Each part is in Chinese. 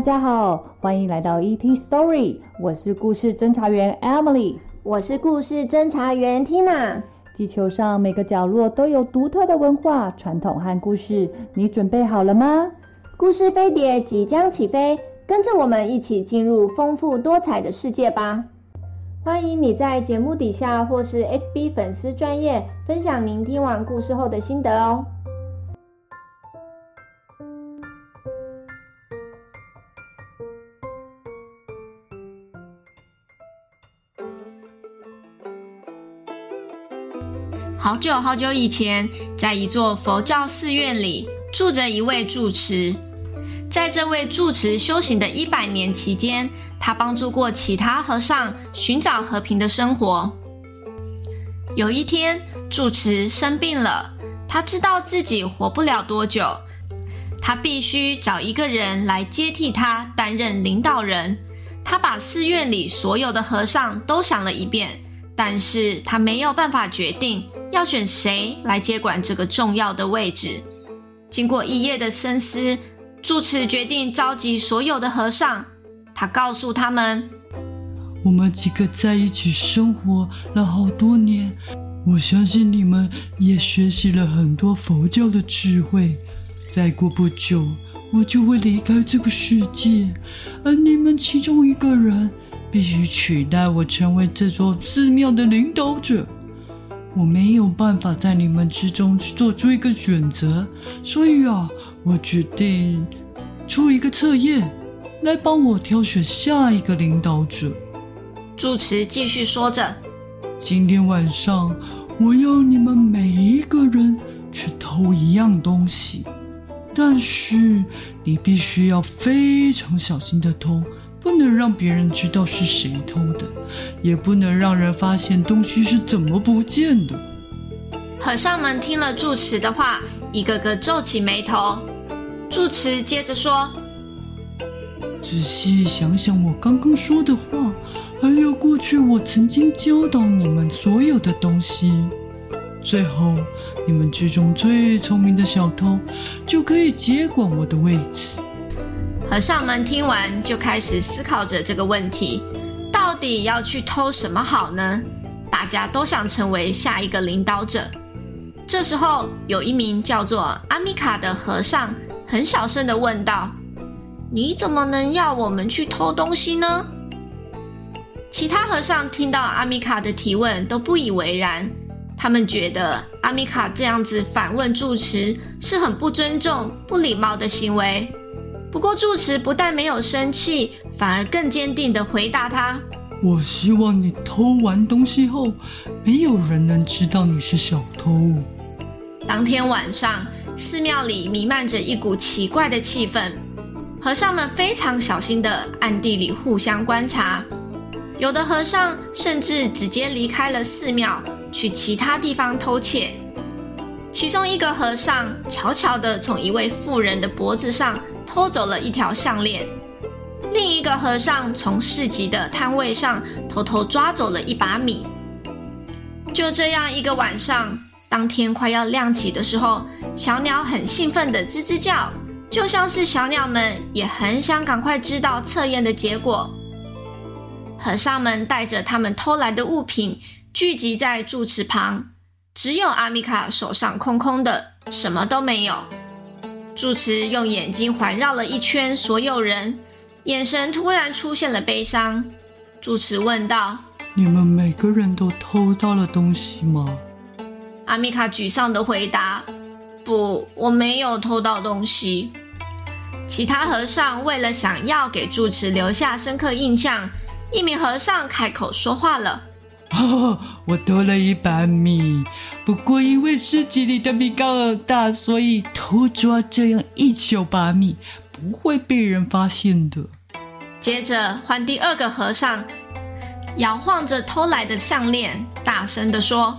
家好，欢迎来到 ET Story，我是故事侦查员 Emily，我是故事侦查员 Tina。地球上每个角落都有独特的文化、传统和故事，你准备好了吗？故事飞碟即将起飞，跟着我们一起进入丰富多彩的世界吧！欢迎你在节目底下或是 FB 粉丝专页分享您听完故事后的心得哦。好久好久以前，在一座佛教寺院里，住着一位住持。在这位住持修行的一百年期间，他帮助过其他和尚寻找和平的生活。有一天，住持生病了，他知道自己活不了多久，他必须找一个人来接替他担任领导人。他把寺院里所有的和尚都想了一遍，但是他没有办法决定。要选谁来接管这个重要的位置？经过一夜的深思，住持决定召集所有的和尚。他告诉他们：“我们几个在一起生活了好多年，我相信你们也学习了很多佛教的智慧。再过不久，我就会离开这个世界，而你们其中一个人必须取代我，成为这座寺庙的领导者。”我没有办法在你们之中做出一个选择，所以啊，我决定出一个测验，来帮我挑选下一个领导者。住持继续说着：“今天晚上，我要你们每一个人去偷一样东西，但是你必须要非常小心的偷。”不能让别人知道是谁偷的，也不能让人发现东西是怎么不见的。和尚们听了住持的话，一个个皱起眉头。住持接着说：“仔细想想我刚刚说的话，还有过去我曾经教导你们所有的东西，最后你们之中最聪明的小偷就可以接管我的位置。”和尚们听完，就开始思考着这个问题：到底要去偷什么好呢？大家都想成为下一个领导者。这时候，有一名叫做阿米卡的和尚很小声地问道：“你怎么能要我们去偷东西呢？”其他和尚听到阿米卡的提问，都不以为然。他们觉得阿米卡这样子反问住持，是很不尊重、不礼貌的行为。不过住持不但没有生气，反而更坚定的回答他：“我希望你偷完东西后，没有人能知道你是小偷。”当天晚上，寺庙里弥漫着一股奇怪的气氛，和尚们非常小心的暗地里互相观察，有的和尚甚至直接离开了寺庙，去其他地方偷窃。其中一个和尚悄悄地从一位妇人的脖子上。偷走了一条项链，另一个和尚从市集的摊位上偷偷抓走了一把米。就这样一个晚上，当天快要亮起的时候，小鸟很兴奋地吱吱叫，就像是小鸟们也很想赶快知道测验的结果。和尚们带着他们偷来的物品聚集在住持旁，只有阿米卡手上空空的，什么都没有。住持用眼睛环绕了一圈所有人，眼神突然出现了悲伤。住持问道：“你们每个人都偷到了东西吗？”阿米卡沮丧的回答：“不，我没有偷到东西。”其他和尚为了想要给住持留下深刻印象，一名和尚开口说话了。哦，我偷了一把米，不过因为市集里的米缸很大，所以偷抓这样一小把米不会被人发现的。接着换第二个和尚，摇晃着偷来的项链，大声地说：“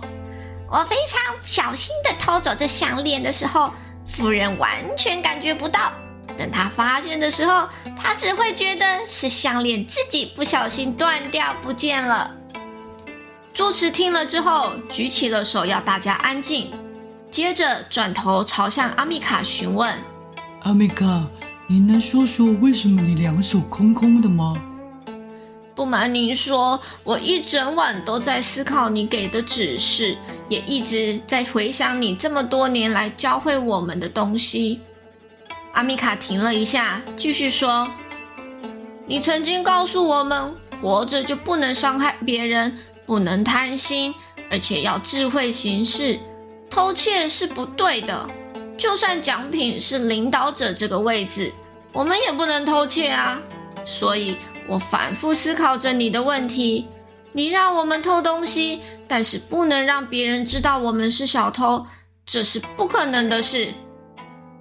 我非常小心的偷走这项链的时候，夫人完全感觉不到。等她发现的时候，她只会觉得是项链自己不小心断掉不见了。”住持听了之后，举起了手，要大家安静。接着转头朝向阿米卡询问：“阿米卡，你能说说为什么你两手空空的吗？不瞒您说，我一整晚都在思考你给的指示，也一直在回想你这么多年来教会我们的东西。阿米卡停了一下，继续说：“你曾经告诉我们，活着就不能伤害别人，不能贪心，而且要智慧行事。偷窃是不对的，就算奖品是领导者这个位置，我们也不能偷窃啊。所以。”我反复思考着你的问题。你让我们偷东西，但是不能让别人知道我们是小偷，这是不可能的事。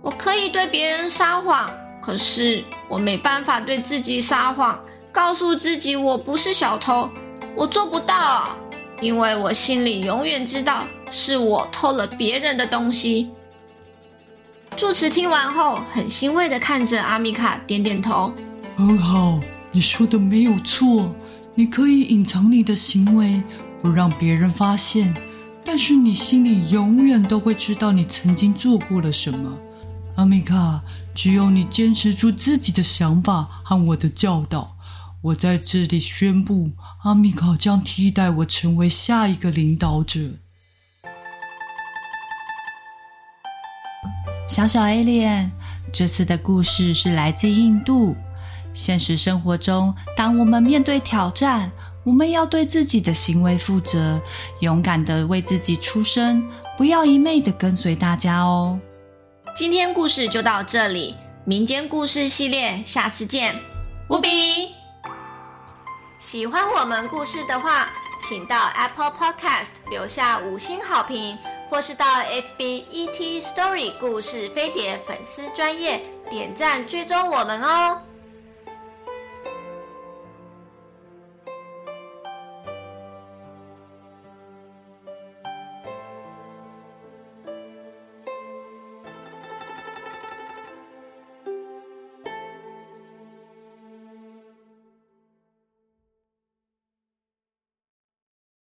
我可以对别人撒谎，可是我没办法对自己撒谎，告诉自己我不是小偷。我做不到，因为我心里永远知道是我偷了别人的东西。住持听完后，很欣慰的看着阿米卡，点点头，很好。你说的没有错，你可以隐藏你的行为，不让别人发现，但是你心里永远都会知道你曾经做过了什么。阿米卡，只有你坚持住自己的想法和我的教导，我在这里宣布，阿米卡将替代我成为下一个领导者。小小 Alien，这次的故事是来自印度。现实生活中，当我们面对挑战，我们要对自己的行为负责，勇敢的为自己出声，不要一昧的跟随大家哦。今天故事就到这里，民间故事系列，下次见，无比。喜欢我们故事的话，请到 Apple Podcast 留下五星好评，或是到 FB ET Story 故事飞碟粉丝专页点赞追踪我们哦。